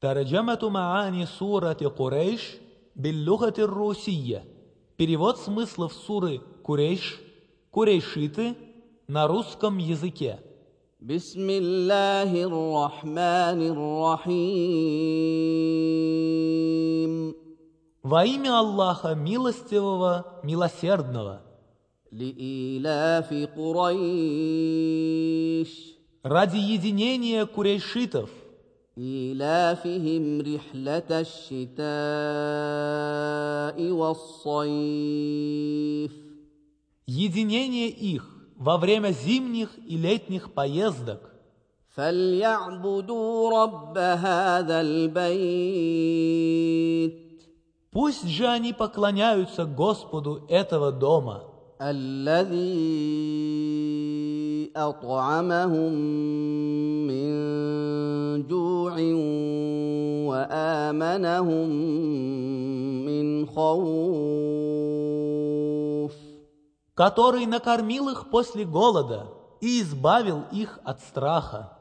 ترجمة معاني سورة قريش باللغة الروسية. Перевод смыслов суры Курейш, Курейшиты на русском языке. بسم الله الرحمن الرحيم Во имя Аллаха Милостивого, Милосердного, لإيلاف قريش ради единения курейшитов, إيلافهم رحلة الشتاء والصيف единение их во время зимних и летних поездок, فليعبدوا رب هذا البيت пусть же они поклоняются Господу этого дома, الذي أطعمهم وآمنهم من خوف который накормил их после голода и избавил их от страха.